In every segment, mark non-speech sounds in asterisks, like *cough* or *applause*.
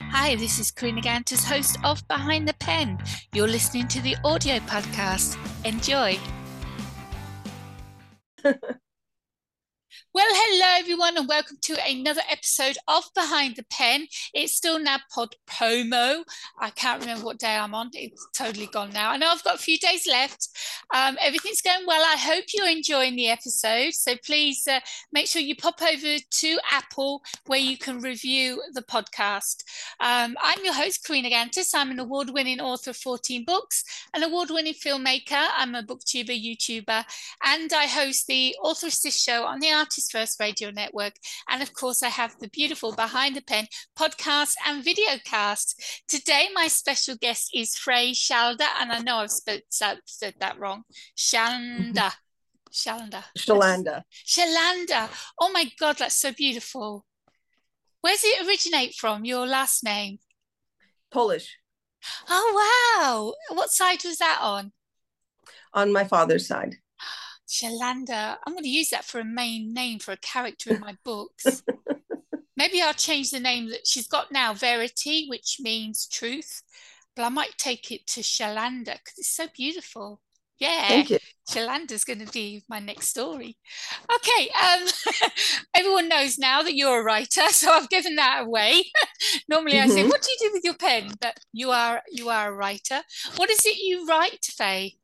Hi, this is Karina Gantas, host of Behind the Pen. You're listening to the audio podcast. Enjoy. *laughs* Well, hello everyone, and welcome to another episode of Behind the Pen. It's still now Pod Promo. I can't remember what day I'm on. It's totally gone now. I know I've got a few days left. Um, everything's going well. I hope you're enjoying the episode. So please uh, make sure you pop over to Apple where you can review the podcast. Um, I'm your host, Karina Gantas. I'm an award-winning author of 14 books, an award-winning filmmaker. I'm a booktuber, YouTuber, and I host the Author Assist show on the Artist First Radio Network. And of course, I have the beautiful Behind the Pen podcast and video cast. Today, my special guest is Frey Shalder, and I know I've said that wrong. Shalanda. Shalanda. Shalanda. Shalanda. Oh my God, that's so beautiful. Where's it originate from, your last name? Polish. Oh, wow. What side was that on? On my father's side. Shalanda. I'm going to use that for a main name for a character in my books. *laughs* Maybe I'll change the name that she's got now, Verity, which means truth. But I might take it to Shalanda because it's so beautiful. Yeah, Thank you. Shalanda's going to be my next story. Okay, um, *laughs* everyone knows now that you're a writer, *laughs* so I've given that away. Normally, mm-hmm. I say, mm-hmm. "What do you do with your pen?" But you are you are a writer. What is it you write, Faye?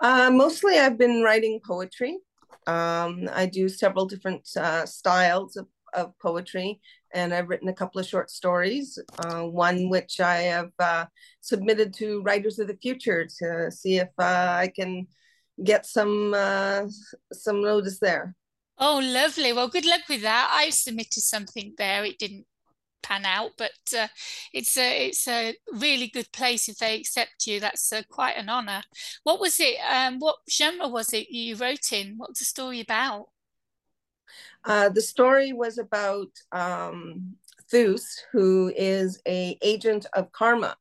Uh, mostly, I've been writing poetry. Um, I do several different uh, styles of, of poetry, and I've written a couple of short stories. Uh, one which I have uh, submitted to Writers of the Future to see if uh, I can get some some notice there. Oh, lovely. Well, good luck with that. I submitted something there. It didn't pan out, but uh, it's a it's a really good place if they accept you. That's uh, quite an honour. What was it? Um, what genre was it you wrote in? What's the story about? Uh, the story was about um, Thus, who is a agent of karma,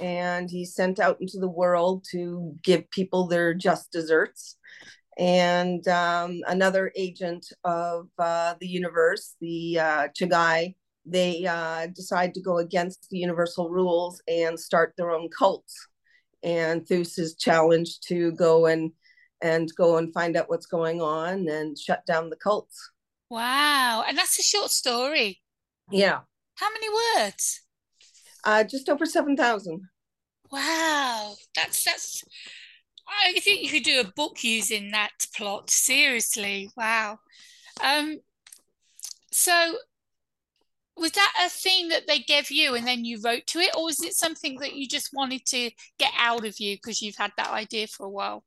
and he's sent out into the world to give people their just desserts and um, another agent of uh, the universe, the uh, Chagai, they uh, decide to go against the universal rules and start their own cults. And Thus is challenged to go and and go and find out what's going on and shut down the cults. Wow! And that's a short story. Yeah. How many words? Uh, just over seven thousand. Wow, that's that's. I think you could do a book using that plot. Seriously, wow. Um, so was that a thing that they gave you and then you wrote to it or was it something that you just wanted to get out of you because you've had that idea for a while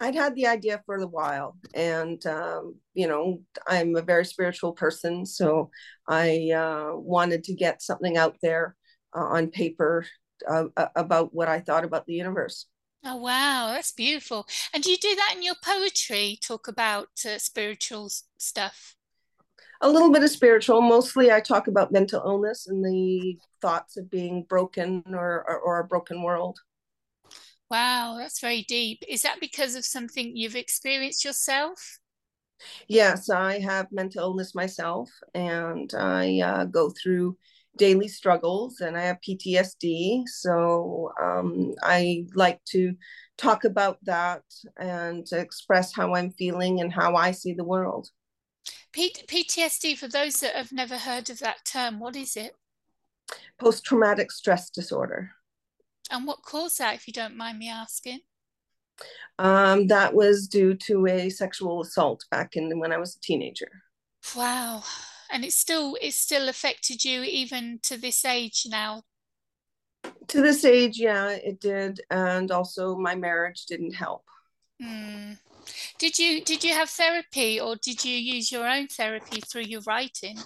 i'd had the idea for a while and um, you know i'm a very spiritual person so i uh, wanted to get something out there uh, on paper uh, about what i thought about the universe Oh wow, that's beautiful. And do you do that in your poetry? Talk about uh, spiritual stuff a little bit of spiritual. Mostly, I talk about mental illness and the thoughts of being broken or, or, or a broken world. Wow, that's very deep. Is that because of something you've experienced yourself? Yes, I have mental illness myself, and I uh, go through daily struggles, and I have PTSD. So um, I like to talk about that and express how I'm feeling and how I see the world. P- PTSD, for those that have never heard of that term, what is it? Post traumatic stress disorder. And what caused that, if you don't mind me asking? Um, that was due to a sexual assault back in when I was a teenager. Wow. And it still it still affected you even to this age now. To this age, yeah, it did. And also my marriage didn't help. Mm. Did you did you have therapy or did you use your own therapy through your writing?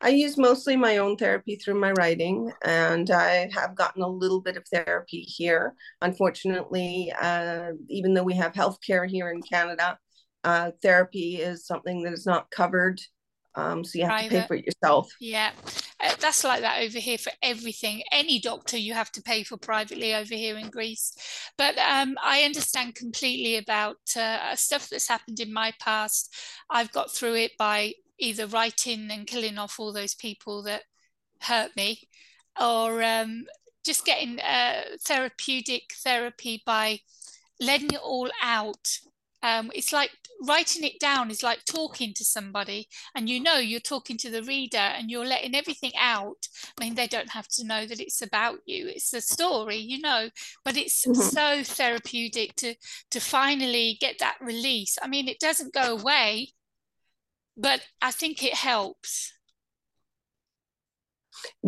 I use mostly my own therapy through my writing, and I have gotten a little bit of therapy here. Unfortunately, uh, even though we have healthcare here in Canada, uh, therapy is something that is not covered um, so you have Private. to pay for it yourself. Yeah, uh, that's like that over here for everything. Any doctor you have to pay for privately over here in Greece. But um, I understand completely about uh, stuff that's happened in my past. I've got through it by either writing and killing off all those people that hurt me, or um, just getting uh, therapeutic therapy by letting it all out. Um, it's like writing it down is like talking to somebody, and you know you're talking to the reader and you're letting everything out. I mean, they don't have to know that it's about you; it's a story, you know. But it's mm-hmm. so therapeutic to to finally get that release. I mean, it doesn't go away, but I think it helps.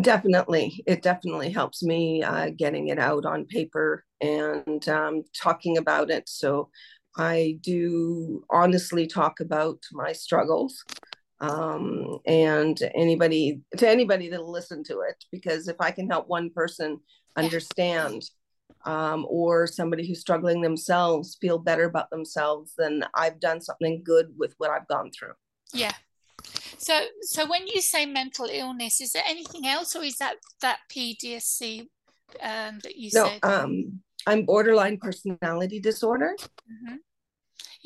Definitely, it definitely helps me uh, getting it out on paper and um, talking about it. So I do honestly talk about my struggles um, and anybody to anybody that'll listen to it because if I can help one person understand um, or somebody who's struggling themselves feel better about themselves, then I've done something good with what I've gone through. Yeah, so, so when you say mental illness, is there anything else, or is that that PDSC um, that you no, said? Um, I'm borderline personality disorder. Mm-hmm.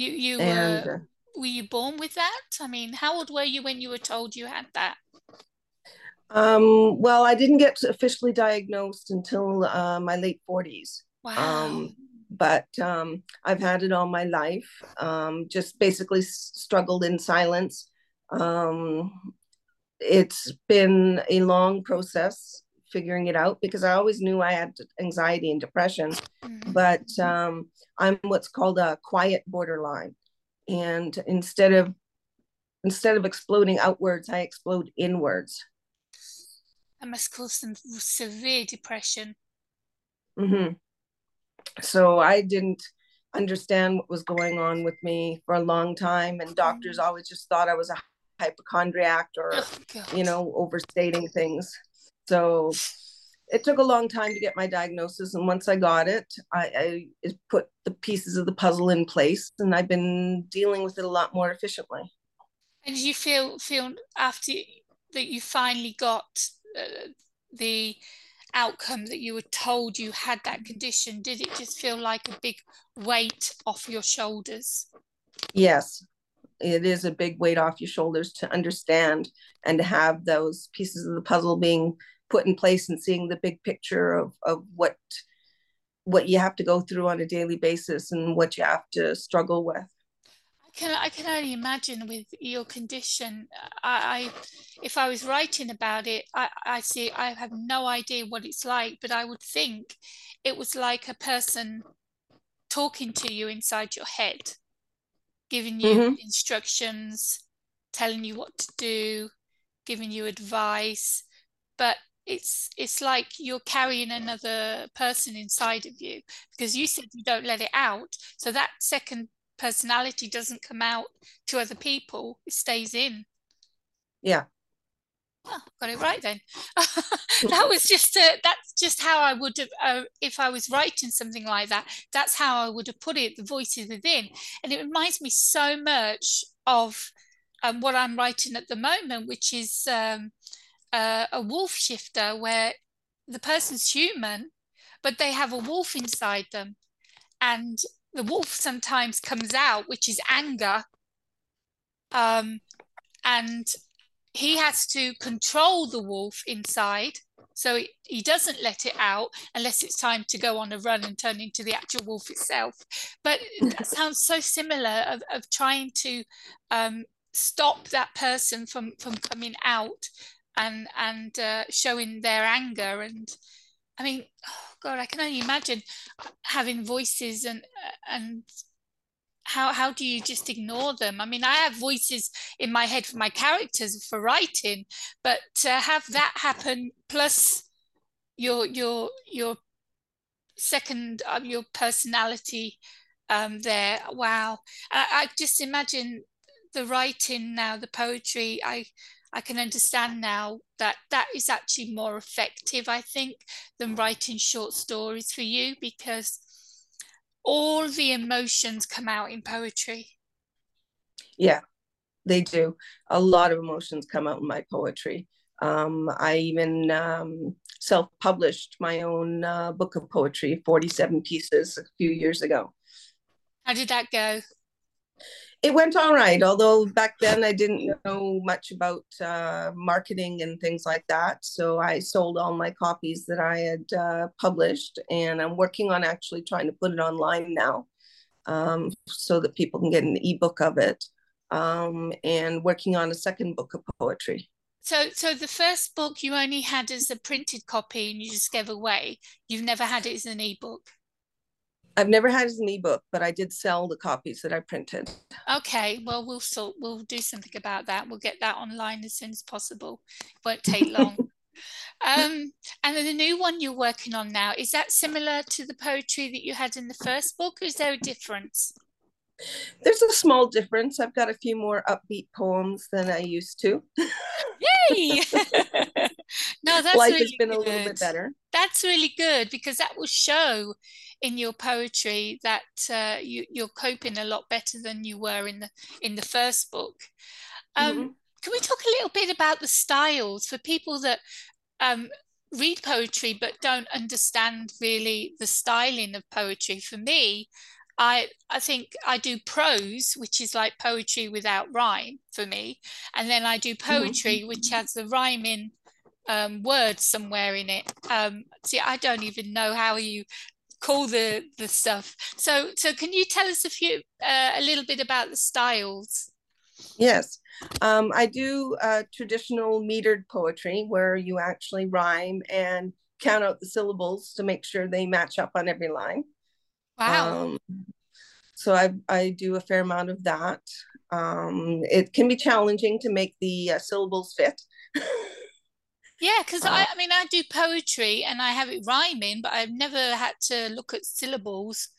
You you and, were were you born with that? I mean, how old were you when you were told you had that? Um, well, I didn't get officially diagnosed until uh, my late 40s. Wow. Um, but um, I've had it all my life. Um, just basically struggled in silence um, it's been a long process figuring it out because I always knew I had anxiety and depression, mm-hmm. but um, I'm what's called a quiet borderline. And instead of instead of exploding outwards, I explode inwards. That must cause some severe depression. Mm-hmm. So I didn't understand what was going on with me for a long time, and doctors mm-hmm. always just thought I was a hypochondriac or oh, you know overstating things so it took a long time to get my diagnosis and once i got it I, I put the pieces of the puzzle in place and i've been dealing with it a lot more efficiently. And did you feel feel after that you finally got uh, the outcome that you were told you had that condition did it just feel like a big weight off your shoulders? Yes it is a big weight off your shoulders to understand and to have those pieces of the puzzle being put in place and seeing the big picture of, of what what you have to go through on a daily basis and what you have to struggle with I can I can only imagine with your condition. Uh, I, I, if I was writing about it, I, I see I have no idea what it's like, but I would think it was like a person talking to you inside your head giving you mm-hmm. instructions, telling you what to do, giving you advice, but it's it's like you're carrying another person inside of you because you said you don't let it out. So that second personality doesn't come out to other people. It stays in. Yeah Oh, got it right then. *laughs* that was just uh, that's just how I would have uh, if I was writing something like that. That's how I would have put it. The voices within, and it reminds me so much of um, what I'm writing at the moment, which is um, uh, a wolf shifter, where the person's human, but they have a wolf inside them, and the wolf sometimes comes out, which is anger. Um, and he has to control the wolf inside so he, doesn't let it out unless it's time to go on a run and turn into the actual wolf itself. But *laughs* that sounds so similar of, of trying to um, stop that person from from coming out and and uh, showing their anger. And i mean oh god i can only imagine having voices and and how how do you just ignore them? I mean i have voices in my head for my characters for writing but to have that happen plus your your your second um, your personality um there wow. I, I just imagine the writing now the poetry i I can understand now that that is actually more effective, I think, than writing short stories for you because all the emotions come out in poetry. Yeah, they do. A lot of emotions come out in my poetry. Um, I even um, self published my own uh, book of poetry, 47 pieces, a few years ago. How did that go? It went all right, although back then I didn't know much about uh, marketing and things like that. So I sold all my copies that I had uh, published, and I'm working on actually trying to put it online now um, so that people can get an ebook of it, um, and working on a second book of poetry. So, so the first book you only had as a printed copy and you just gave away. You've never had it as an ebook. I've never had as an ebook, but I did sell the copies that I printed. Okay, well we'll sort we'll do something about that. We'll get that online as soon as possible. It won't take long. *laughs* um, and then the new one you're working on now is that similar to the poetry that you had in the first book, or is there a difference? There's a small difference. I've got a few more upbeat poems than I used to. Yay! *laughs* no, that's life really has been good. a little bit better. That's really good because that will show in your poetry that uh, you, you're coping a lot better than you were in the in the first book. Um, mm-hmm. Can we talk a little bit about the styles for people that um, read poetry but don't understand really the styling of poetry? For me, I I think I do prose, which is like poetry without rhyme for me, and then I do poetry, mm-hmm. which has the rhyming um, words somewhere in it. Um, see, I don't even know how you call the the stuff. So so can you tell us a few uh, a little bit about the styles? Yes, um, I do uh, traditional metered poetry where you actually rhyme and count out the syllables to make sure they match up on every line. Wow. Um, so I, I do a fair amount of that. Um, it can be challenging to make the uh, syllables fit. yeah, because uh, I, I mean, I do poetry and I have it rhyming, but I've never had to look at syllables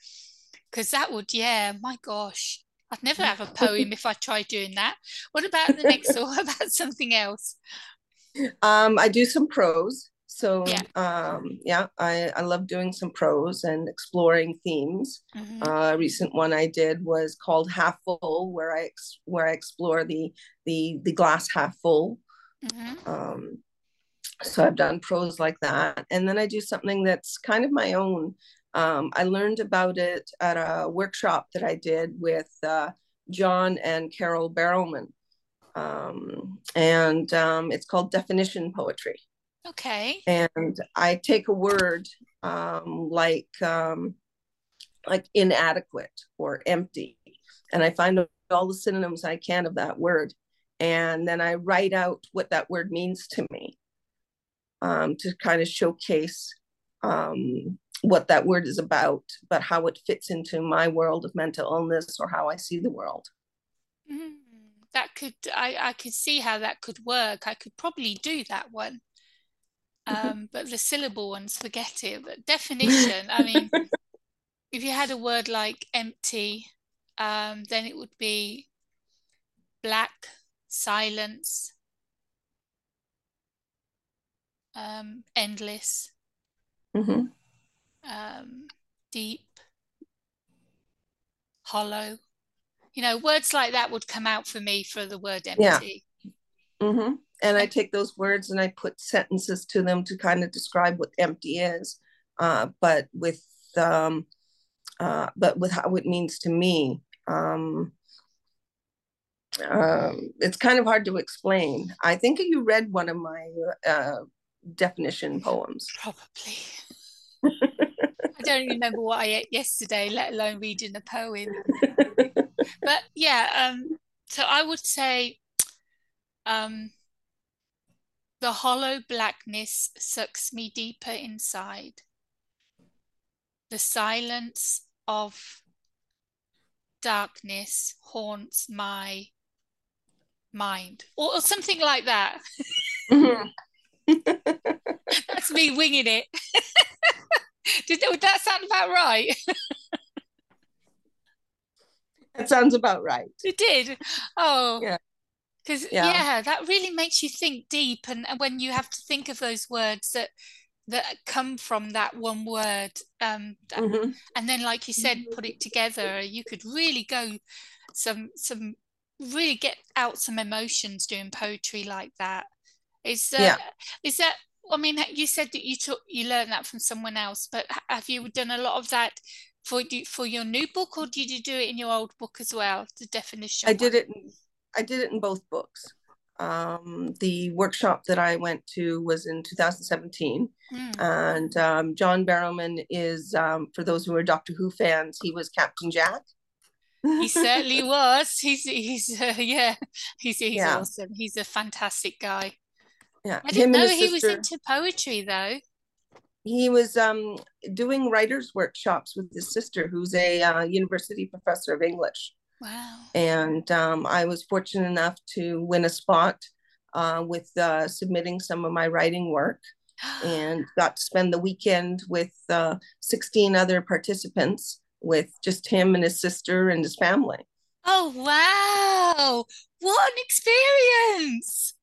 because that would, yeah, my gosh. I'd never have a *laughs* poem if I tried doing that. What about the next *laughs* or *laughs* about something else? Um, I do some prose. So yeah, um, yeah I, I love doing some prose and exploring themes. Mm-hmm. Uh, a recent one I did was called Half Full, where I ex- where I explore the the the glass half full. Mm-hmm. Um, so I've done prose like that, and then I do something that's kind of my own. Um, I learned about it at a workshop that I did with uh, John and Carole Barrowman, um, and um, it's called definition poetry. Okay. And I take a word um, like um, like inadequate or empty, and I find all the synonyms I can of that word, and then I write out what that word means to me um, to kind of showcase um, what that word is about, but how it fits into my world of mental illness or how I see the world. Mm, that could I, I could see how that could work. I could probably do that one. Um, *laughs* but the syllable ones, forget it. But definition, I mean, *laughs* if you had a word like empty, um, then it would be black, silence, um, endless, mm-hmm. um, deep, hollow. You know, words like that would come out for me for the word empty. Yeah. Mm-hmm and I take those words and I put sentences to them to kind of describe what empty is, uh, but with um, uh, but with how it means to me. Um, um, it's kind of hard to explain. I think you read one of my uh, definition poems. Probably. I don't remember what I ate yesterday, let alone reading a poem. *laughs* but yeah, um, so I would say um, the hollow blackness sucks me deeper inside. The silence of darkness haunts my mind, or, or something like that. Mm-hmm. *laughs* *laughs* That's me winging it. *laughs* Did would that sound about right? that sounds about right. It did. Oh, yeah because yeah. yeah. that really makes you think deep and, and when you have to think of those words that that come from that one word um mm-hmm. and then like you said put it together you could really go some some really get out some emotions doing poetry like that is that yeah. is that I mean, you said that you took you learned that from someone else, but have you done a lot of that for for your new book, or did you do it in your old book as well? The definition. I did it. I did it in both books. Um, the workshop that I went to was in 2017, mm. and um, John Barrowman is, um, for those who are Doctor Who fans, he was Captain Jack. he certainly *laughs* was. He's he's uh, yeah, he's he's yeah. awesome. He's a fantastic guy. Yeah, I didn't know he sister, was into poetry though. He was um, doing writers workshops with his sister, who's a uh, university professor of English. Wow. And um, I was fortunate enough to win a spot uh, with uh, submitting some of my writing work *gasps* and got to spend the weekend with uh, 16 other participants with just him and his sister and his family. Oh, wow. What an experience.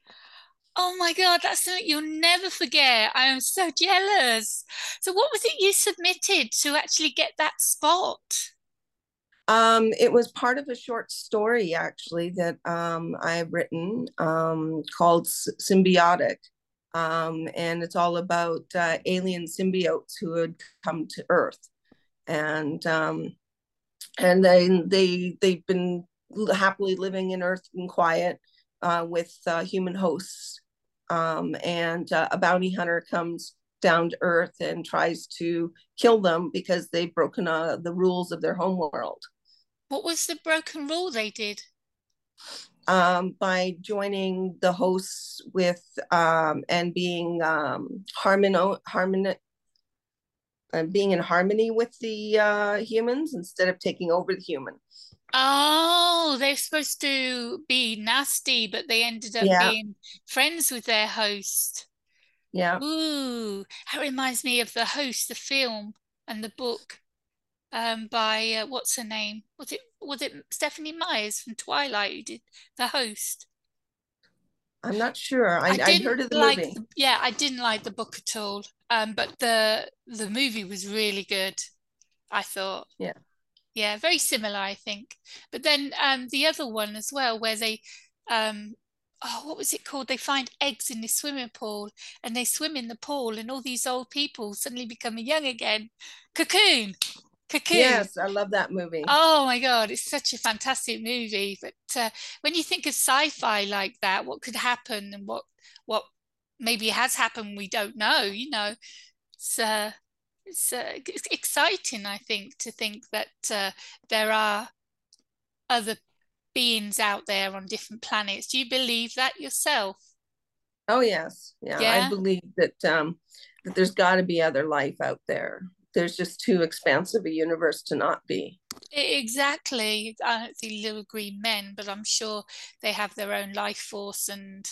Oh my God, that's something you'll never forget. I am so jealous. So, what was it you submitted to actually get that spot? Um, it was part of a short story, actually, that um, I've written um, called Symbiotic. Um, and it's all about uh, alien symbiotes who had come to Earth. And um, and then they they've been happily living in Earth and quiet uh, with uh, human hosts um, and uh, a bounty hunter comes down to earth and tries to kill them because they've broken uh, the rules of their home world. What was the broken rule they did? Um, by joining the hosts with um, and being um, harmon harmon uh, being in harmony with the uh, humans instead of taking over the human. Oh, they're supposed to be nasty, but they ended up yeah. being friends with their host. Yeah. Ooh, that reminds me of the host, the film and the book, um, by uh, what's her name? Was it was it Stephenie Meyers from Twilight who did the host? I'm not sure. I, I heard of the like movie. The, yeah, I didn't like the book at all. Um, but the the movie was really good. I thought. Yeah yeah very similar i think but then um the other one as well where they um oh what was it called they find eggs in the swimming pool and they swim in the pool and all these old people suddenly become young again cocoon cocoon yes i love that movie oh my god it's such a fantastic movie but uh, when you think of sci-fi like that what could happen and what what maybe has happened we don't know you know it's uh it's, uh, it's exciting, I think, to think that uh, there are other beings out there on different planets. Do you believe that yourself? Oh yes, yeah. yeah? I believe that um, that there's got to be other life out there. There's just too expansive a universe to not be. Exactly. I don't see little green men, but I'm sure they have their own life force and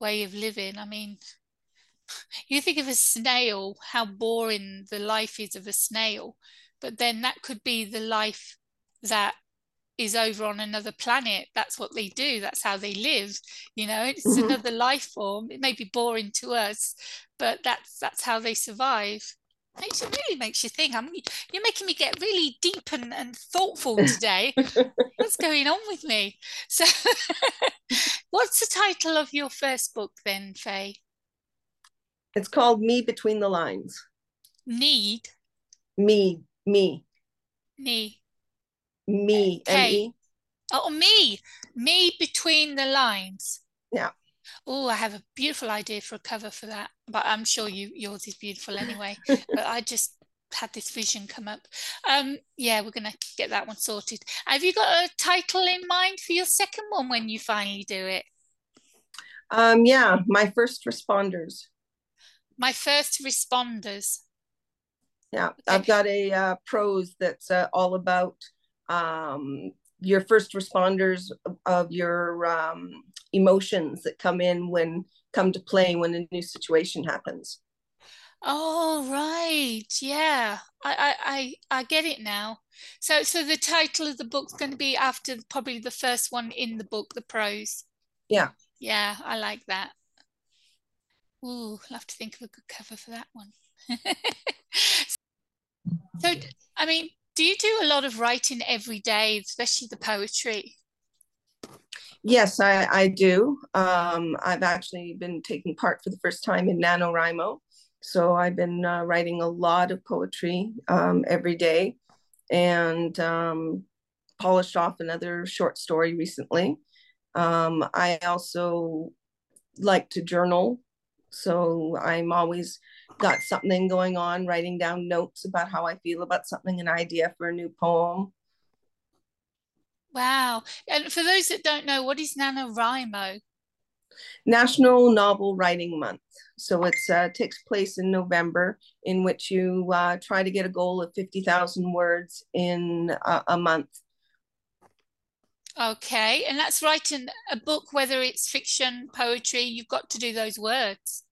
way of living. I mean, you think of a snail, how boring the life is of a snail, but then that could be the life that is over on another planet. That's what they do. That's how they live. You know, it's mm-hmm. another life form. It may be boring to us, but that's that's how they survive. It really makes you think. I'm you're making me get really deep and, and thoughtful *laughs* today. What's going on with me? So *laughs* what's the title of your first book then, Faye? It's called Me Between the Lines. Need. Me. Me. Me. Me. Okay. Oh, me. Me between the lines. Yeah. Oh, I have a beautiful idea for a cover for that, but I'm sure you yours is beautiful anyway. *laughs* but I just had this vision come up. Um, yeah, we're gonna get that one sorted. Have you got a title in mind for your second one when you finally do it? Um, yeah, my first responders my first responders. Yeah, okay. I've got a uh, prose that's uh, all about um, your first responders of your um, emotions that come in when come to play when a new situation happens. Oh right, yeah, I, I I I get it now. So so the title of the book's going to be after probably the first one in the book, the prose. Yeah. Yeah, I like that. Ooh, I'll have to think of a good cover for that one. *laughs* so, I mean, do you do a lot of writing every day, especially the poetry? Yes, I, I do. Um, I've actually been taking part for the first time in NaNoWriMo. So I've been uh, writing a lot of poetry um, every day and um, polished off another short story recently. Um, I also like to journal. So I'm always got something going on, writing down notes about how I feel about something, an idea for a new poem. Wow. And for those that don't know, what is NaNoWriMo? National Novel Writing Month. So it uh, takes place in November, in which you uh, try to get a goal of 50,000 words in a, a month. Okay. And that's writing a book, whether it's fiction, poetry, you've got to do those words.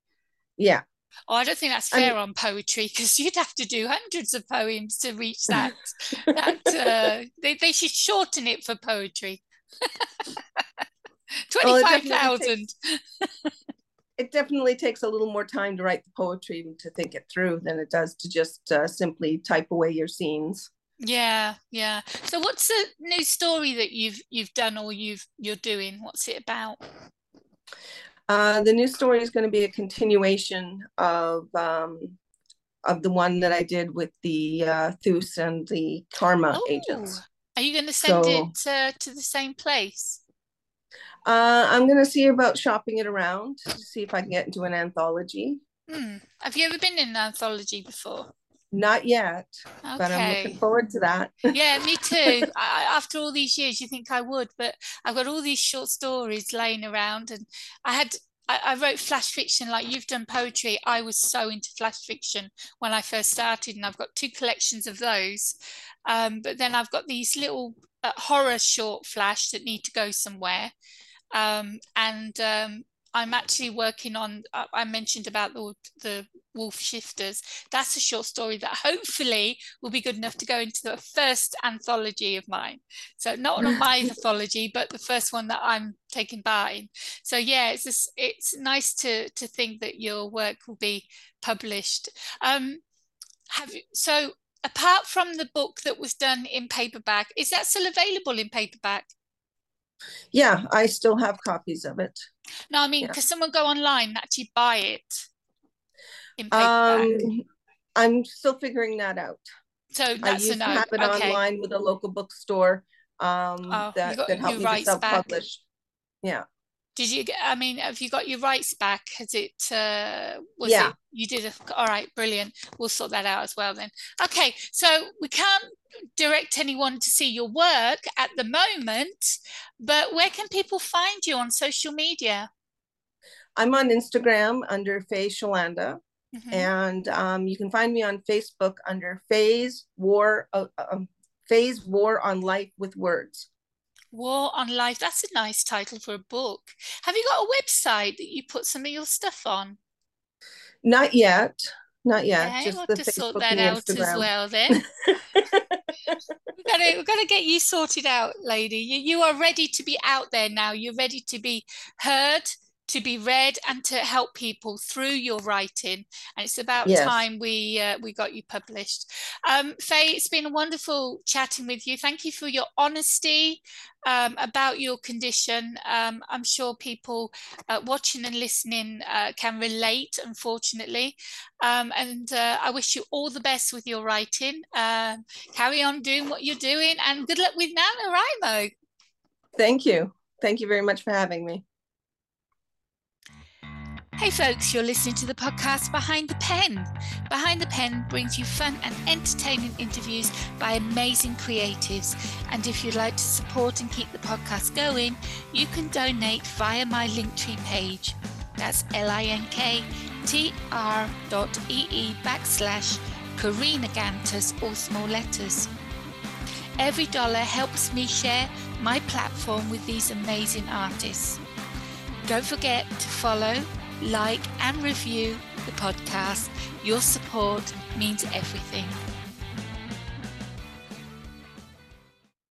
Yeah. Oh, I don't think that's fair on poetry because you'd have to do hundreds of poems to reach that. that *laughs* uh, they, they should shorten it for poetry. *laughs* 25,000. *laughs* it definitely takes a little more time to write the poetry and to think it through than it does to just uh, simply type away your scenes. Yeah, yeah. So what's the new story that you've you've done or you've you're doing? What's it about? Uh, the new story is going to be a continuation of um, of the one that I did with the uh, Thus and the Karma agents. Are you going to send so, it uh, to the same place? Uh, I'm going to see about shopping it around to see if I can get into an anthology. Hmm. Have you ever been in an anthology before? Not yet, okay. but I'm looking forward to that. yeah, me *laughs* too. I, after all these years, you think I would, but I've got all these short stories laying around, and I had I, I, wrote flash fiction like you've done poetry. I was so into flash fiction when I first started, and I've got two collections of those. Um, but then I've got these little uh, horror short flash that need to go somewhere. Um, and um, I'm actually working on, uh, I mentioned about the, the wolf shifters. That's a short story that hopefully will be good enough to go into the first anthology of mine. So not on *laughs* my anthology, but the first one that I'm taking part in. So yeah, it's just, it's nice to to think that your work will be published. Um, have you, so apart from the book that was done in paperback, is that still available in paperback? Yeah, I still have copies of it. No, I mean, yeah. someone go online and actually buy it in paperback? Um, I'm still figuring that out. So that's I used to have it okay. online with a local bookstore um, oh, that, got, that helped me self-publish. Yeah. Did you? I mean, have you got your rights back? Has it? Uh, was yeah. It, you did. A, all right, brilliant. We'll sort that out as well then. Okay, so we can't direct anyone to see your work at the moment, but where can people find you on social media? I'm on Instagram under Faye Shalanda. Mm-hmm. And um, you can find me on Facebook under Faye's War, uh, um, Faye's War on Life with Words. War on Life. That's a nice title for a book. Have you got a website that you put some of your stuff on? Not yet. Not yet. Okay, just we'll to Facebook sort that out Instagram. as well then. *laughs* we've, got to, we've got to get you sorted out, lady. You, you are ready to be out there now. You're ready to be heard to be read and to help people through your writing. And it's about yes. time we uh, we got you published. Um, Faye, it's been wonderful chatting with you. Thank you for your honesty um, about your condition. Um, I'm sure people uh, watching and listening uh, can relate, unfortunately. Um, and uh, I wish you all the best with your writing. Um, carry on doing what you're doing, and good luck with NaNoWriMo. Thank you. Thank you very much for having me. Hey folks, you're listening to the podcast Behind the Pen. Behind the Pen brings you fun and entertaining interviews by amazing creatives. And if you'd like to support and keep the podcast going, you can donate via my Linktree page. That's linktr dot ee backslash Karina Gantus, all small letters. Every dollar helps me share my platform with these amazing artists. Don't forget to follow, like, and review the podcast. Your support means everything.